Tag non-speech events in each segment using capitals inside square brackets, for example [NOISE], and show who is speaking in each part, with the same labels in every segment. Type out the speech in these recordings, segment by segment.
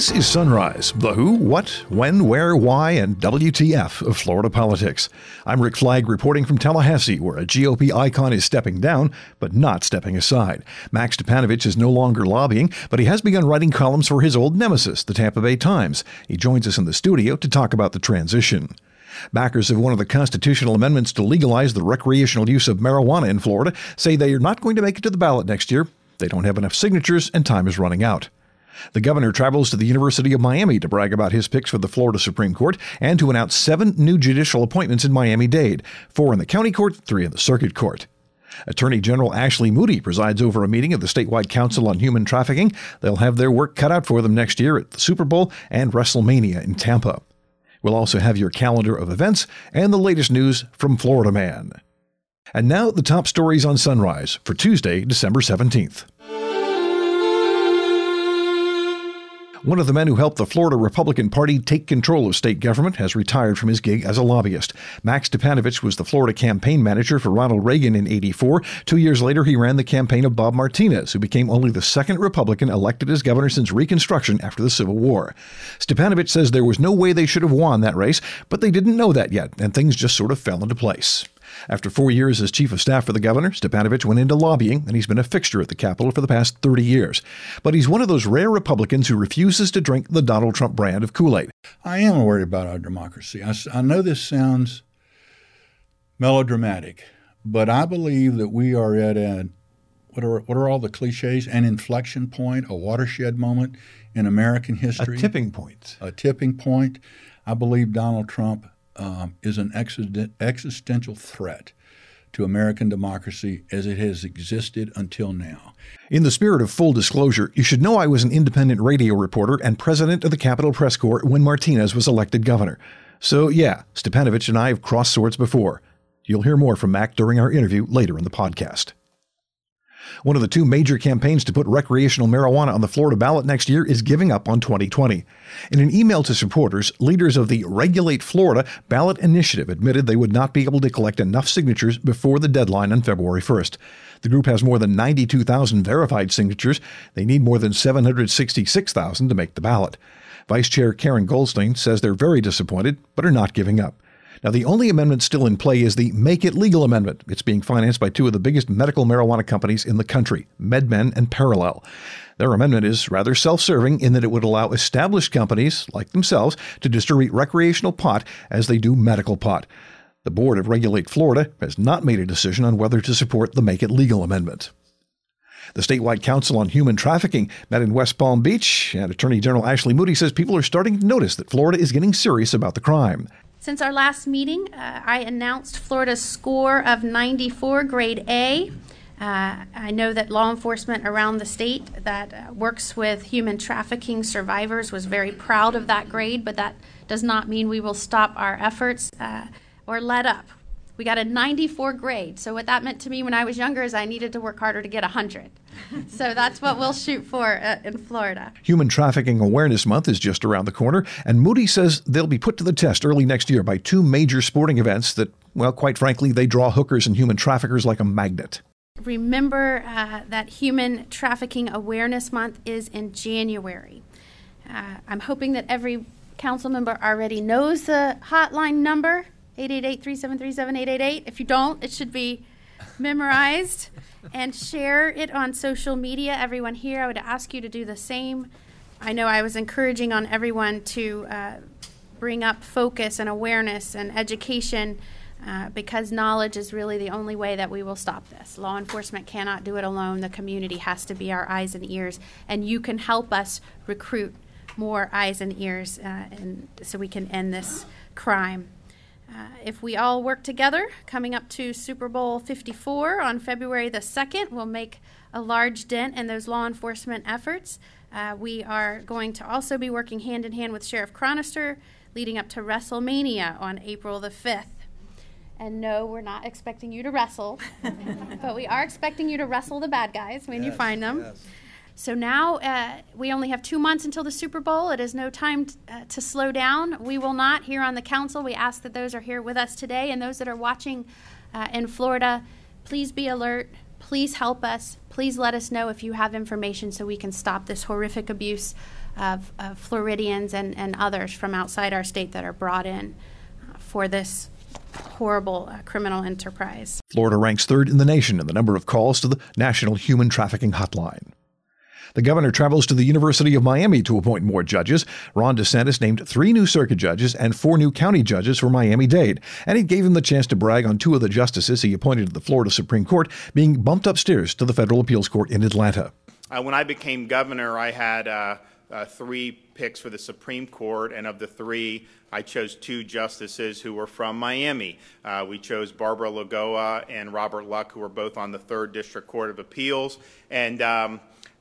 Speaker 1: This is Sunrise, the who, what, when, where, why, and WTF of Florida politics. I'm Rick Flagg reporting from Tallahassee, where a GOP icon is stepping down, but not stepping aside. Mac Stipanovich is no longer lobbying, but he has begun writing columns for his old nemesis, the Tampa Bay Times. He joins us in the studio to talk about the transition. Backers of one of the constitutional amendments to legalize the recreational use of marijuana in Florida say they are not going to make it to the ballot next year. They don't have enough signatures, and time is running out. The governor travels to the University of Miami to brag about his picks for the Florida Supreme Court and to announce seven new judicial appointments in Miami Dade four in the county court, three in the circuit court. Attorney General Ashley Moody presides over a meeting of the statewide Council on Human Trafficking. They'll have their work cut out for them next year at the Super Bowl and WrestleMania in Tampa. We'll also have your calendar of events and the latest news from Florida Man. And now the top stories on Sunrise for Tuesday, December 17th. One of the men who helped the Florida Republican Party take control of state government has retired from his gig as a lobbyist. Mac Stipanovich was the Florida campaign manager for Ronald Reagan in 84. Two years later, he ran the campaign of Bob Martinez, who became only the second Republican elected as governor since Reconstruction after the Civil War. Stepanovich says there was no way they should have won that race, but they didn't know that yet, and things just sort of fell into place. After four years as chief of staff for the governor, Stipanovich went into lobbying, and he's been a fixture at the Capitol for the past 30 years. But he's one of those rare Republicans who refuses to drink the Donald Trump brand of Kool Aid.
Speaker 2: I am worried about our democracy. I, I know this sounds melodramatic, but I believe that we are at a what are what are all the cliches? An inflection point, a watershed moment in American history.
Speaker 1: A tipping point.
Speaker 2: A tipping point. I believe Donald Trump um, is an existential threat to American democracy as it has existed until now.
Speaker 1: In the spirit of full disclosure, you should know I was an independent radio reporter and president of the Capitol Press Corps when Martinez was elected governor. So, yeah, Stipanovich and I have crossed swords before. You'll hear more from Mac during our interview later in the podcast. One of the two major campaigns to put recreational marijuana on the Florida ballot next year is giving up on 2020. In an email to supporters, leaders of the Regulate Florida ballot initiative admitted they would not be able to collect enough signatures before the deadline on February 1st. The group has more than 92,000 verified signatures. They need more than 766,000 to make the ballot. Vice Chair Karen Goldstein says they're very disappointed, but are not giving up. Now, the only amendment still in play is the Make It Legal Amendment. It's being financed by two of the biggest medical marijuana companies in the country, MedMen and Parallel. Their amendment is rather self serving in that it would allow established companies, like themselves, to distribute recreational pot as they do medical pot. The Board of Regulate Florida has not made a decision on whether to support the Make It Legal Amendment. The statewide Council on Human Trafficking met in West Palm Beach, and Attorney General Ashley Moody says people are starting to notice that Florida is getting serious about the crime.
Speaker 3: Since our last meeting, uh, I announced Florida's score of 94, grade A. Uh, I know that law enforcement around the state that uh, works with human trafficking survivors was very proud of that grade, but that does not mean we will stop our efforts uh, or let up. We got a 94 grade. So what that meant to me when I was younger is I needed to work harder to get 100. [LAUGHS] so that's what we'll shoot for uh, in Florida.
Speaker 1: Human Trafficking Awareness Month is just around the corner, and Moody says they'll be put to the test early next year by two major sporting events that, well, quite frankly, they draw hookers and human traffickers like a magnet.
Speaker 3: Remember uh, that Human Trafficking Awareness Month is in January. Uh, I'm hoping that every council member already knows the hotline number 888-373-7888. If you don't, it should be memorized and share it on social media. Everyone here, I would ask you to do the same. I know I was encouraging on everyone to uh, bring up focus and awareness and education uh, because knowledge is really the only way that we will stop this. Law enforcement cannot do it alone. The community has to be our eyes and ears, and you can help us recruit more eyes and ears, uh, and so we can end this crime. Uh, if we all work together, coming up to Super Bowl 54 on February the 2nd, we'll make a large dent in those law enforcement efforts. Uh, we are going to also be working hand in hand with Sheriff Chronister leading up to WrestleMania on April the 5th. And no, we're not expecting you to wrestle, [LAUGHS] but we are expecting you to wrestle the bad guys when yes, you find them. Yes. So now uh, we only have two months until the Super Bowl. It is no time t- uh, to slow down. We will not here on the council. We ask that those are here with us today and those that are watching uh, in Florida, please be alert. Please help us. Please let us know if you have information so we can stop this horrific abuse of, of Floridians and, and others from outside our state that are brought in uh, for this horrible uh, criminal enterprise.
Speaker 1: Florida ranks third in the nation in the number of calls to the National Human Trafficking Hotline. The governor travels to the University of Miami to appoint more judges. Ron DeSantis named three new circuit judges and four new county judges for Miami Dade, and he gave him the chance to brag on two of the justices he appointed to the Florida Supreme Court being bumped upstairs to the Federal Appeals Court in Atlanta.
Speaker 4: Uh, when I became governor, I had uh, uh, three picks for the Supreme Court, and of the three, I chose two justices who were from Miami. Uh, we chose Barbara Lagoa and Robert Luck, who were both on the Third District Court of Appeals. And um,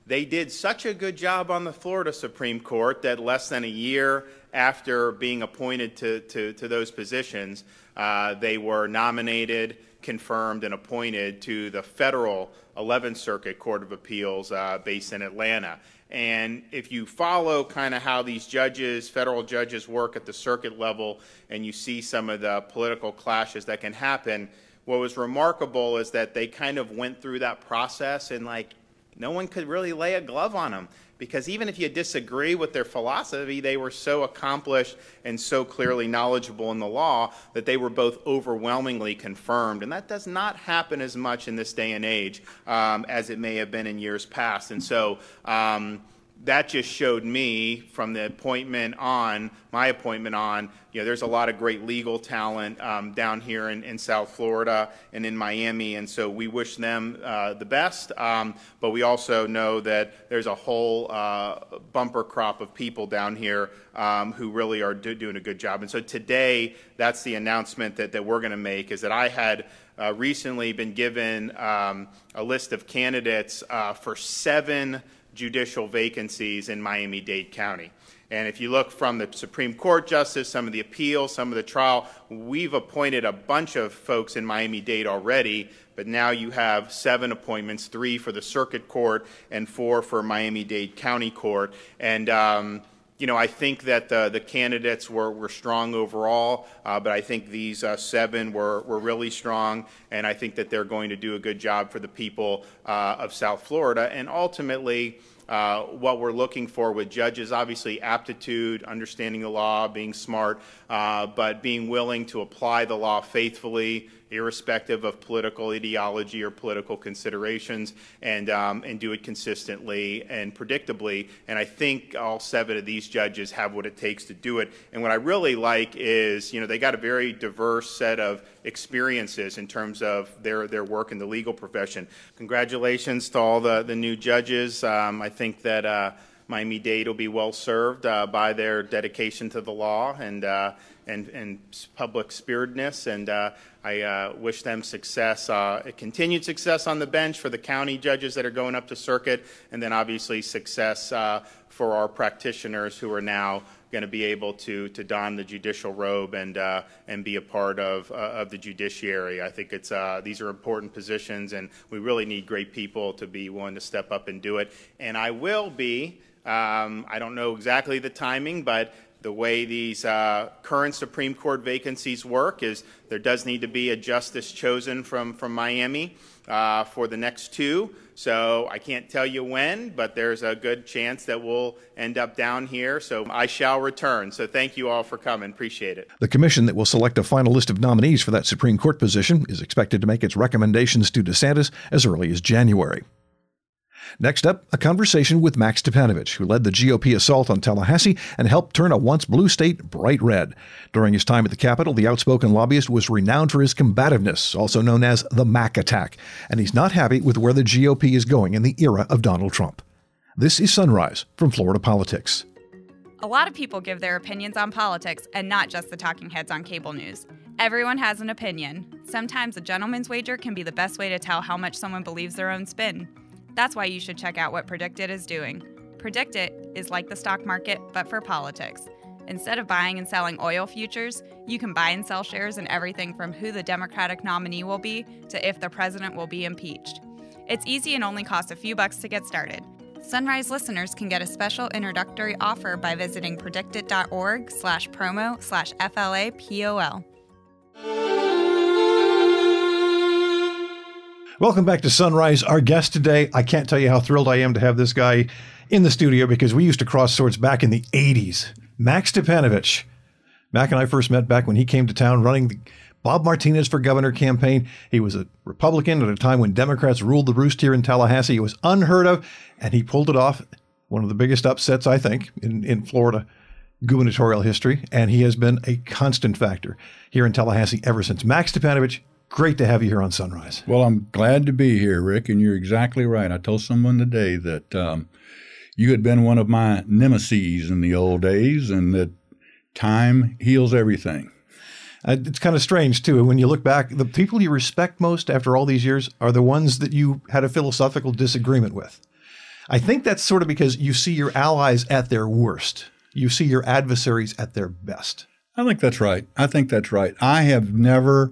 Speaker 4: they did such a good job on the Florida Supreme Court that less than a year after being appointed to, to, to those positions, uh, they were nominated, confirmed, and appointed to the federal 11th Circuit Court of Appeals uh, based in Atlanta. And if you follow kind of how these judges, federal judges, work at the circuit level, and you see some of the political clashes that can happen, what was remarkable is that they kind of went through that process in like no one could really lay a glove on them because even if you disagree with their philosophy, they were so accomplished and so clearly knowledgeable in the law that they were both overwhelmingly confirmed. And that does not happen as much in this day and age um, as it may have been in years past. And so, um, that just showed me from the appointment on, my appointment on, you know, there's a lot of great legal talent um, down here in, in, South Florida and in Miami, and so we wish them uh, the best. Um, but we also know that there's a whole uh, bumper crop of people down here um, who really are do, doing a good job. And so today, that's the announcement that, that we're going to make is that I had uh, recently been given um, a list of candidates uh, for seven judicial vacancies in Miami Dade County. And if you look from the Supreme Court justice, some of the appeals, some of the trial, we've appointed a bunch of folks in Miami Dade already, but now you have seven appointments three for the circuit court and four for Miami Dade County Court. And um, you know, I think that the, the candidates were, were strong overall, uh, but I think these uh, seven were, were really strong, and I think that they're going to do a good job for the people uh, of South Florida. And ultimately, uh, what we're looking for with judges, obviously aptitude, understanding the law, being smart, uh, but being willing to apply the law faithfully, irrespective of political ideology or political considerations, and um, and do it consistently and predictably. And I think all seven of these judges have what it takes to do it. And what I really like is, you know, they got a very diverse set of experiences in terms of their their work in the legal profession. Congratulations to all the the new judges. Um, I think that. Uh, Miami Dade will be well served uh, by their dedication to the law and uh, and, and public spiritedness. And uh, I uh, wish them success, uh, continued success on the bench for the county judges that are going up to circuit, and then obviously success uh, for our practitioners who are now going to be able to to don the judicial robe and uh, and be a part of uh, of the judiciary. I think it's uh, these are important positions, and we really need great people to be willing to step up and do it. And I will be. Um, I don't know exactly the timing, but the way these uh, current Supreme Court vacancies work is there does need to be a justice chosen from, from Miami uh, for the next two. So I can't tell you when, but there's a good chance that we'll end up down here. So I shall return. So thank you all for coming. Appreciate it.
Speaker 1: The commission that will select a final list of nominees for that Supreme Court position is expected to make its recommendations to DeSantis as early as January. Next up, a conversation with Mac Stipanovich, who led the GOP assault on Tallahassee and helped turn a once blue state bright red. During his time at the Capitol, the outspoken lobbyist was renowned for his combativeness, also known as the Mac attack, and he's not happy with where the GOP is going in the era of Donald Trump. This is Sunrise from Florida Politics.
Speaker 5: A lot of people give their opinions on politics and not just the talking heads on cable news. Everyone has an opinion. Sometimes a gentleman's wager can be the best way to tell how much someone believes their own spin. That's why you should check out what PredictIt is doing. PredictIt is like the stock market, but for politics. Instead of buying and selling oil futures, you can buy and sell shares in everything from who the Democratic nominee will be to if the president will be impeached. It's easy and only costs a few bucks to get started. Sunrise listeners can get a special introductory offer by visiting predictit.org slash promo slash FLAPOL.
Speaker 1: Welcome back to Sunrise. Our guest today, I can't tell you how thrilled I am to have this guy in the studio because we used to cross swords back in the 80s. Mac Stipanovich. Mac and I first met back when he came to town running the Bob Martinez for governor campaign. He was a Republican at a time when Democrats ruled the roost here in Tallahassee. It was unheard of, and he pulled it off. One of the biggest upsets, I think, in, in Florida gubernatorial history, and he has been a constant factor here in Tallahassee ever since. Mac Stipanovich, great to have you here on Sunrise.
Speaker 2: Well, I'm glad to be here, Rick, and you're exactly right. I told someone today that um, you had been one of my nemesis in the old days, and that time heals everything.
Speaker 1: Uh, it's kind of strange too when you look back. The people you respect most after all these years are the ones that you had a philosophical disagreement with. I think that's sort of because you see your allies at their worst. You see your adversaries at their best.
Speaker 2: I think that's right. I think that's right. I have never,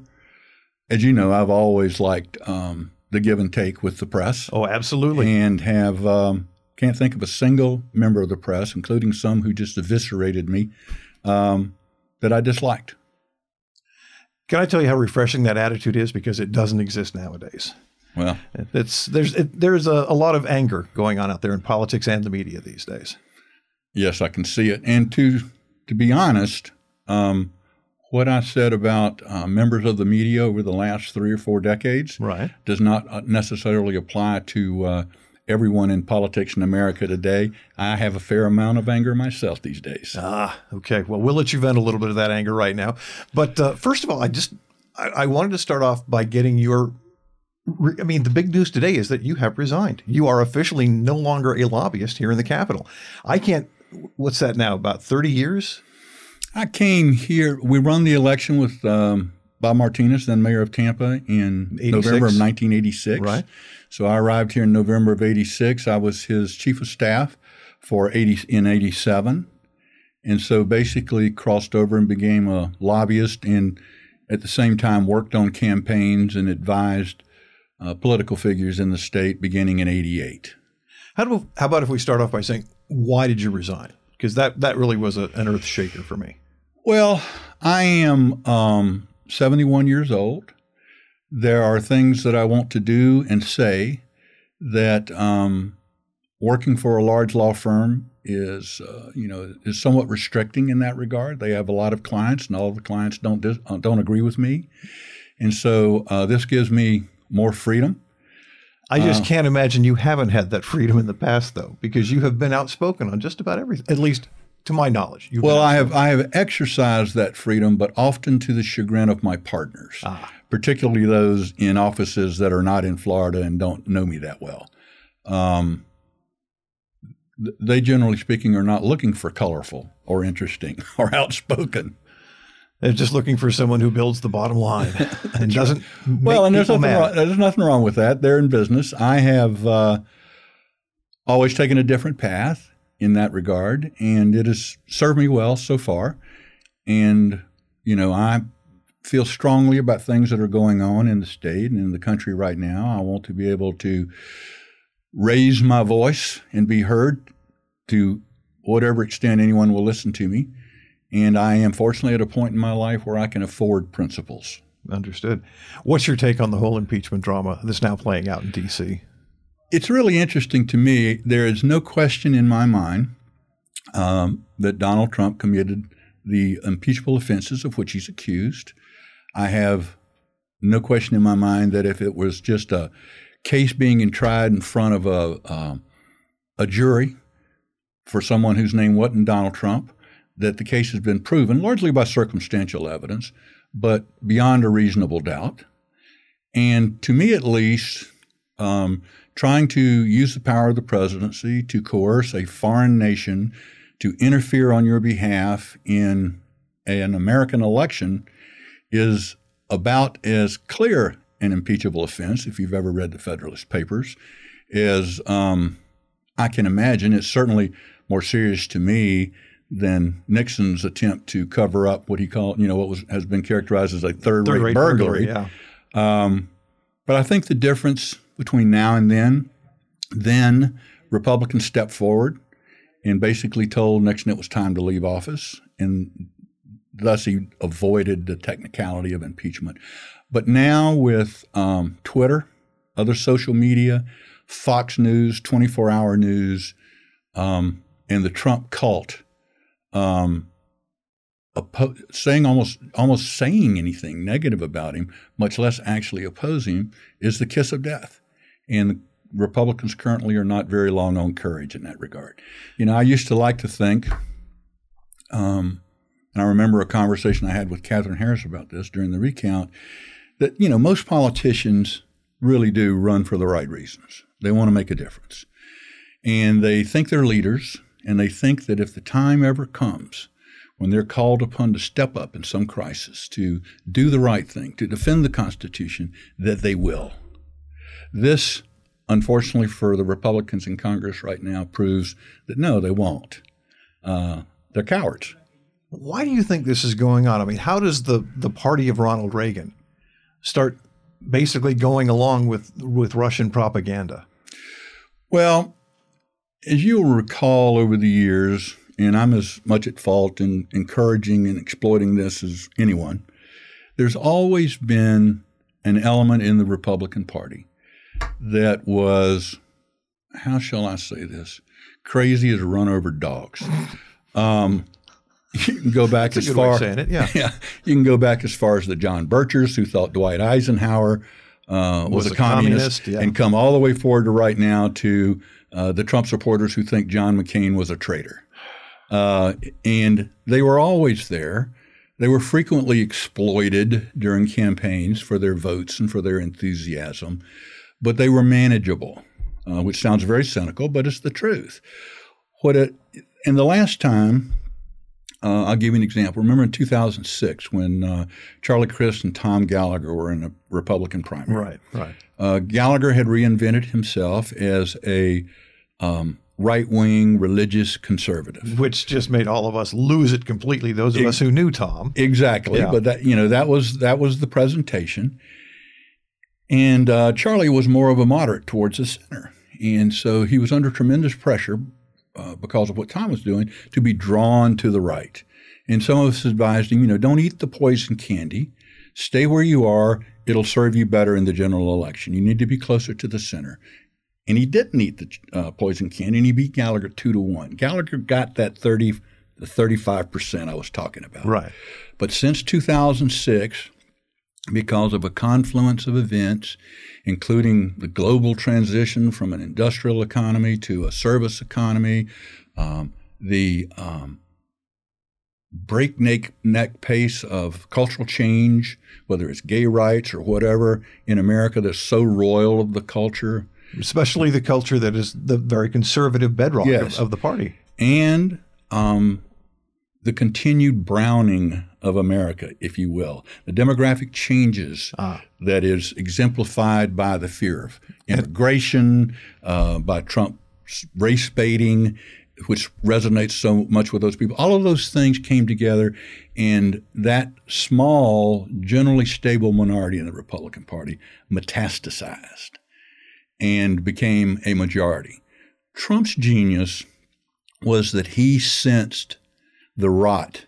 Speaker 2: as you know, I've always liked um, the give and take with the press.
Speaker 1: Oh, absolutely.
Speaker 2: And have um, can't think of a single member of the press, including some who just eviscerated me, um, that I disliked.
Speaker 1: Can I tell you how refreshing that attitude is? Because it doesn't exist nowadays.
Speaker 2: Well,
Speaker 1: it's there's it, there's a, a lot of anger going on out there in politics and the media these days.
Speaker 2: Yes, I can see it. And to to be honest, um, what I said about uh, members of the media over the last three or four decades
Speaker 1: right.
Speaker 2: does not uh, necessarily apply to uh, everyone in politics in America today. I have a fair amount of anger myself these days.
Speaker 1: Ah, okay. Well, we'll let you vent a little bit of that anger right now. But uh, first of all, I just I, I wanted to start off by getting your I mean, the big news today is that you have resigned. You are officially no longer a lobbyist here in the Capitol. I can't, what's that now, about 30 years?
Speaker 2: I came here, we run the election with um, Bob Martinez, then mayor of Tampa, in
Speaker 1: 86.
Speaker 2: November of 1986.
Speaker 1: Right.
Speaker 2: So I arrived here in November of 86. I was his chief of staff for 80 in 87. And so basically crossed over and became a lobbyist and at the same time worked on campaigns and advised uh, political figures in the state beginning in 88.
Speaker 1: How, do, how about if we start off by saying, why did you resign? Because that, that really was a, an earth shaker for me.
Speaker 2: Well, I am um, 71 years old. There are things that I want to do and say that um, working for a large law firm is, uh, you know, is somewhat restricting in that regard. They have a lot of clients, and all the clients don't dis- uh, don't agree with me, and so uh, this gives me more freedom.
Speaker 1: I just uh, can't imagine you haven't had that freedom in the past, though, because you have been outspoken on just about everything, at least to my knowledge.
Speaker 2: well, I have I have exercised that freedom, but often to the chagrin of my partners,
Speaker 1: ah.
Speaker 2: particularly those in offices that are not in Florida and don't know me that well. Um, they, generally speaking, are not looking for colorful or interesting [LAUGHS] or outspoken.
Speaker 1: They're just looking for someone who builds the bottom line [LAUGHS] and doesn't.
Speaker 2: well, and there's nothing, wrong, there's nothing wrong with that. They're in business. I have uh, always taken a different path in that regard, and it has served me well so far. And you know, I feel strongly about things that are going on in the state and in the country right now. I want to be able to raise my voice and be heard to whatever extent anyone will listen to me. And I am fortunately at a point in my life where I can afford principles.
Speaker 1: Understood. What's your take on the whole impeachment drama that's now playing out in D.C.?
Speaker 2: It's really interesting to me. There is no question in my mind um, that Donald Trump committed the impeachable offenses of which he's accused. I have no question in my mind that if it was just a case being tried in front of a, uh, a jury for someone whose name wasn't Donald Trump, that the case has been proven largely by circumstantial evidence, but beyond a reasonable doubt. And to me, at least, um, trying to use the power of the presidency to coerce a foreign nation to interfere on your behalf in an American election is about as clear an impeachable offense, if you've ever read the Federalist Papers, as um, I can imagine. It's certainly more serious to me than Nixon's attempt to cover up what he called, you know, what was has been characterized as a third-rate,
Speaker 1: third
Speaker 2: burglary.
Speaker 1: burglary
Speaker 2: yeah. Um, but I think the difference between now and then, then Republicans stepped forward and basically told Nixon it was time to leave office, and thus he avoided the technicality of impeachment. But now with um, Twitter other social media, Fox News, 24 hour news, um, and the Trump cult um, oppo- saying almost almost saying anything negative about him, much less actually opposing him, is the kiss of death. And Republicans currently are not very long on courage in that regard. You know, I used to like to think, um, and I remember a conversation I had with Katherine Harris about this during the recount, that you know most politicians really do run for the right reasons. They want to make a difference, and they think they're leaders, and they think that if the time ever comes when they're called upon to step up in some crisis, to do the right thing, to defend the Constitution, that they will. This, unfortunately for the Republicans in Congress right now, proves that no, they won't. Uh, they're cowards.
Speaker 1: Why do you think this is going on? I mean, how does the, the party of Ronald Reagan start basically going along with, with Russian propaganda?
Speaker 2: Well, as you'll recall over the years, and I'm as much at fault in encouraging and exploiting this as anyone, there's always been an element in the Republican Party that was, how shall I say this, crazy as run over dogs. [LAUGHS] Um, you can go back as
Speaker 1: a good way of
Speaker 2: far,
Speaker 1: saying it, yeah. [LAUGHS]
Speaker 2: yeah, you can go back as far as the John Birchers who thought Dwight Eisenhower uh, was,
Speaker 1: Was
Speaker 2: a,
Speaker 1: a
Speaker 2: communist,
Speaker 1: communist, yeah.
Speaker 2: and come all the way forward to right now to uh, the Trump supporters who think John McCain was a traitor. Uh, and they were always there. They were frequently exploited during campaigns for their votes and for their enthusiasm, but they were manageable, uh, which sounds very cynical, but it's the truth. What it, and the last time, uh, I'll give you an example. Remember in 2006 when uh, Charlie Crist and Tom Gallagher were in a Republican primary.
Speaker 1: Right, right.
Speaker 2: Uh, Gallagher had reinvented himself as a um, right wing religious conservative.
Speaker 1: Which just made all of us lose it completely. Those of us who knew Tom.
Speaker 2: Exactly,
Speaker 1: Yeah.
Speaker 2: but that you know that was that was the presentation, and uh, Charlie was more of a moderate towards the center, and so he was under tremendous pressure uh, because of what Tom was doing to be drawn to the right. And some of us advised him, you know, don't eat the poison candy, stay where you are. It'll serve you better in the general election. You need to be closer to the center. And he didn't eat the uh, poison candy, and he beat Gallagher two to one. Gallagher got that thirty, the thirty-five percent I was talking about.
Speaker 1: Right.
Speaker 2: But since 2006, because of a confluence of events, including the global transition from an industrial economy to a service economy, um, the um, breakneck neck pace of cultural change, whether it's gay rights or whatever in America that's so royal of the culture,
Speaker 1: Especially the culture that is the very conservative bedrock
Speaker 2: Yes.
Speaker 1: of, of the party.
Speaker 2: and um, the continued browning of America, if you will, the demographic changes that is exemplified by the fear of immigration, uh, by Trump's race baiting, which resonates so much with those people. All of those things came together, and that small, generally stable minority in the Republican Party metastasized and became a majority. Trump's genius was that he sensed the rot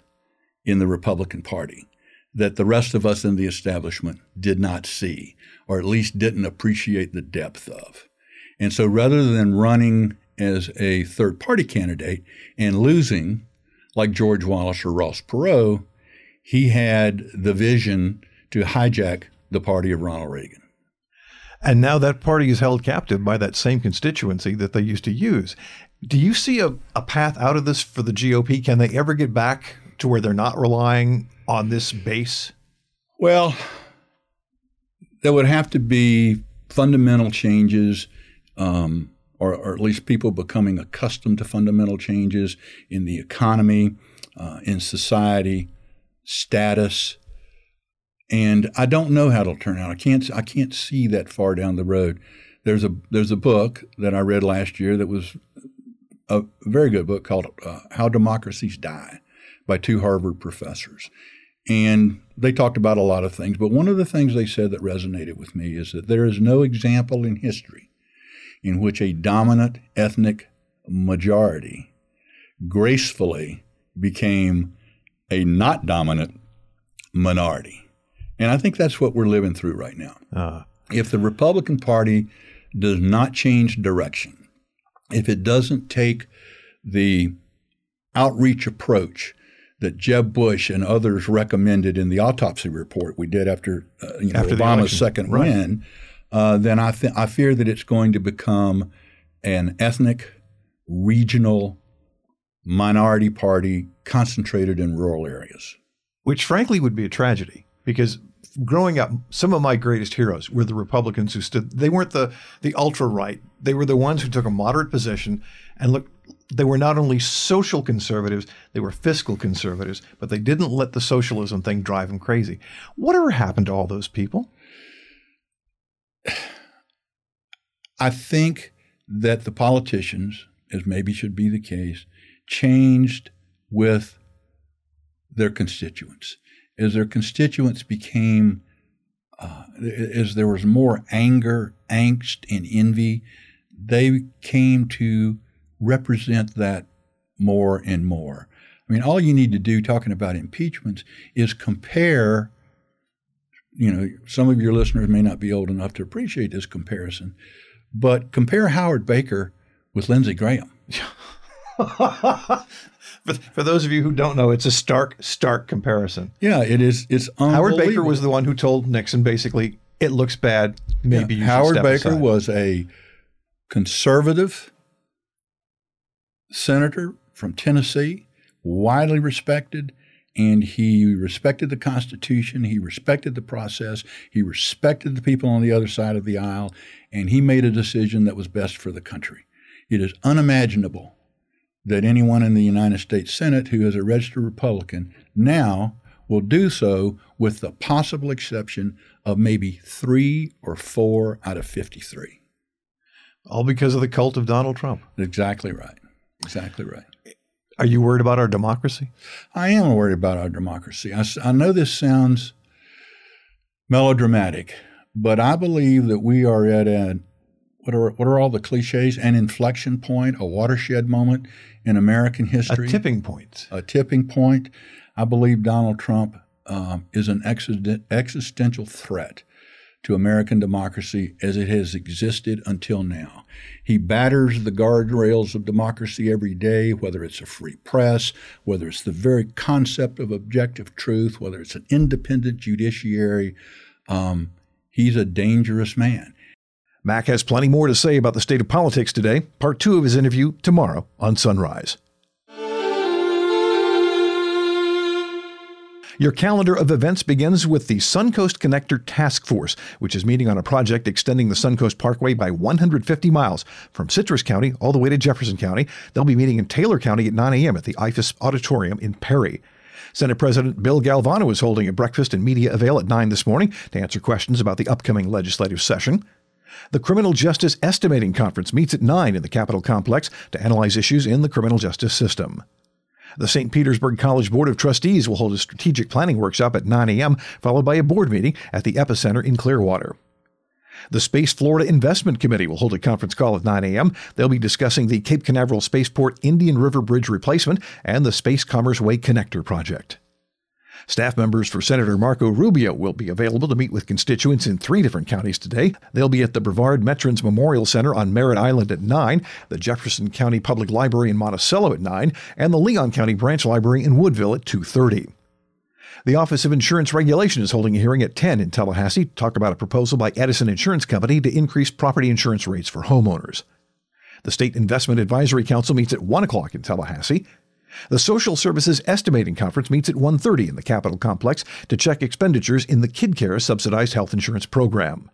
Speaker 2: in the Republican Party that the rest of us in the establishment did not see, or at least didn't appreciate the depth of. And so rather than running as a third party candidate and losing, like George Wallace or Ross Perot, he had the vision to hijack the party of Ronald Reagan.
Speaker 1: And now that party is held captive by that same constituency that they used to use. Do you see a, a path out of this for the GOP? Can they ever get back to where they're not relying on this base?
Speaker 2: Well, there would have to be fundamental changes, um, or, or at least people becoming accustomed to fundamental changes in the economy, uh, in society, status. And I don't know how it'll turn out. I can't. I can't see that far down the road. There's a there's a book that I read last year that was a very good book called uh, "How Democracies Die" by two Harvard professors. And they talked about a lot of things, but one of the things they said that resonated with me is that there is no example in history in which a dominant ethnic majority gracefully became a not dominant minority. And I think that's what we're living through right now.
Speaker 1: Uh,
Speaker 2: if the Republican Party does not change direction, if it doesn't take the outreach approach that Jeb Bush and others recommended in the autopsy report we did after, uh, you know,
Speaker 1: After
Speaker 2: Obama's second
Speaker 1: Right.
Speaker 2: win, uh, then I, th- I fear that it's going to become an ethnic, regional, minority party concentrated in rural areas.
Speaker 1: which frankly would be a tragedy because growing up some of my greatest heroes were the republicans who stood they weren't the the ultra right they were the ones who took a moderate position and look they were not only social conservatives they were fiscal conservatives but they didn't let the socialism thing drive them crazy whatever happened to all those people [SIGHS]
Speaker 2: I think that the politicians, as maybe should be the case, changed with their constituents. As their constituents became, uh, as there was more anger, angst, and envy, they came to represent that more and more. I mean, all you need to do talking about impeachments is compare. You know, some of your listeners may not be old enough to appreciate this comparison, but compare Howard Baker with Lindsey Graham. [LAUGHS]
Speaker 1: for, for those of you who don't know it's a stark stark comparison
Speaker 2: Yeah, it is. It's
Speaker 1: howard baker was the one who told nixon basically it looks bad maybe you should
Speaker 2: Howard Baker
Speaker 1: aside."
Speaker 2: was a conservative senator from Tennessee, widely respected, and he respected the Constitution. He respected the process. He respected the people on the other side of the aisle, and he made a decision that was best for the country. It is unimaginable that anyone in the United States Senate who is a registered Republican now will do so with the possible exception of maybe three or four out of 53.
Speaker 1: all because of the cult of donald trump
Speaker 2: Exactly right. Exactly right.
Speaker 1: are you worried about our democracy
Speaker 2: I am worried about our democracy. I, I know this sounds melodramatic, but I believe that we are at a what are what are all the cliches? An inflection point, a watershed moment in American history.
Speaker 1: a tipping point
Speaker 2: a tipping point. I believe Donald Trump um, is an existen- existential threat to American democracy as it has existed until now. He batters the guardrails of democracy every day, whether it's a free press, whether it's the very concept of objective truth, whether it's an independent judiciary. Um, he's a dangerous man.
Speaker 1: Mac has plenty more to say about the state of politics today. Part two of his interview tomorrow on Sunrise. Your calendar of events begins with the Suncoast Connector Task Force, which is meeting on a project extending the Suncoast Parkway by 150 miles from Citrus County all the way to Jefferson County. They'll be meeting in Taylor County at 9 a.m. at the IFAS Auditorium in Perry. Senate President Bill Galvano is holding a breakfast and media avail at 9 this morning to answer questions about the upcoming legislative session. The Criminal Justice Estimating Conference meets at 9 in the Capitol Complex to analyze issues in the criminal justice system. The St. Petersburg College Board of Trustees will hold a strategic planning workshop at 9 a.m., followed by a board meeting at the Epicenter in Clearwater. The Space Florida Investment Committee will hold a conference call at 9 a.m. They'll be discussing the Cape Canaveral Spaceport Indian River Bridge replacement and the Space Commerce Way Connector project. Staff members for Senator Marco Rubio will be available to meet with constituents in three different counties today. They'll be at the Brevard Veterans Memorial Center on Merritt Island at 9, the Jefferson County Public Library in Monticello at 9, and the Leon County Branch Library in Woodville at 2:30. The Office of Insurance Regulation is holding a hearing at 10 in Tallahassee to talk about a proposal by Edison Insurance Company to increase property insurance rates for homeowners. The State Investment Advisory Council meets at 1 o'clock in Tallahassee. The Social Services Estimating Conference meets at 1:30 in the Capitol Complex to check expenditures in the KidCare subsidized health insurance program.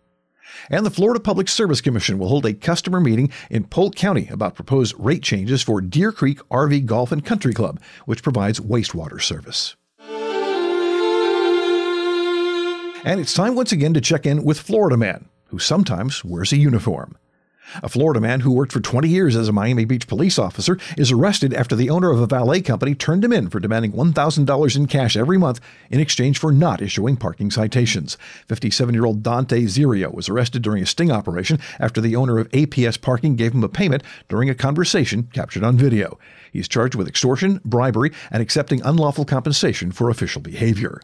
Speaker 1: And the Florida Public Service Commission will hold a customer meeting in Polk County about proposed rate changes for Deer Creek RV Golf and Country Club, which provides wastewater service. And it's time once again to check in with Florida Man, who sometimes wears a uniform. A Florida man who worked for 20 years as a Miami Beach police officer is arrested after the owner of a valet company turned him in for demanding $1,000 in cash every month in exchange for not issuing parking citations. 57 year old Dante Zirio was arrested during a sting operation after the owner of APS Parking gave him a payment during a conversation captured on video. He's charged with extortion, bribery, and accepting unlawful compensation for official behavior.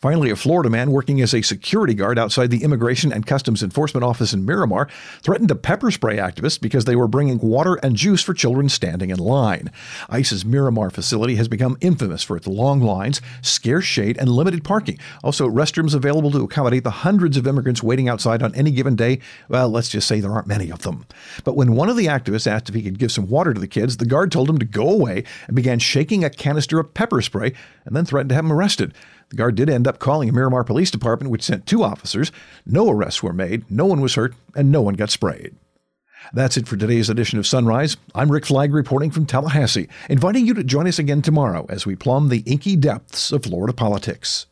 Speaker 1: Finally, a Florida man working as a security guard outside the Immigration and Customs Enforcement Office in Miramar threatened to pepper spray activists because they were bringing water and juice for children standing in line. ICE's Miramar facility has become infamous for its long lines, scarce shade, and limited parking. Also, restrooms available to accommodate the hundreds of immigrants waiting outside on any given day. Well, let's just say there aren't many of them. But when one of the activists asked if he could give some water to the kids, the guard told him to go away and began shaking a canister of pepper spray and then threatened to have him arrested. The guard did end up calling a Miramar Police Department, which sent two officers. No arrests were made, no one was hurt, and no one got sprayed. That's it for today's edition of Sunrise. I'm Rick Flagg reporting from Tallahassee, inviting you to join us again tomorrow as we plumb the inky depths of Florida politics.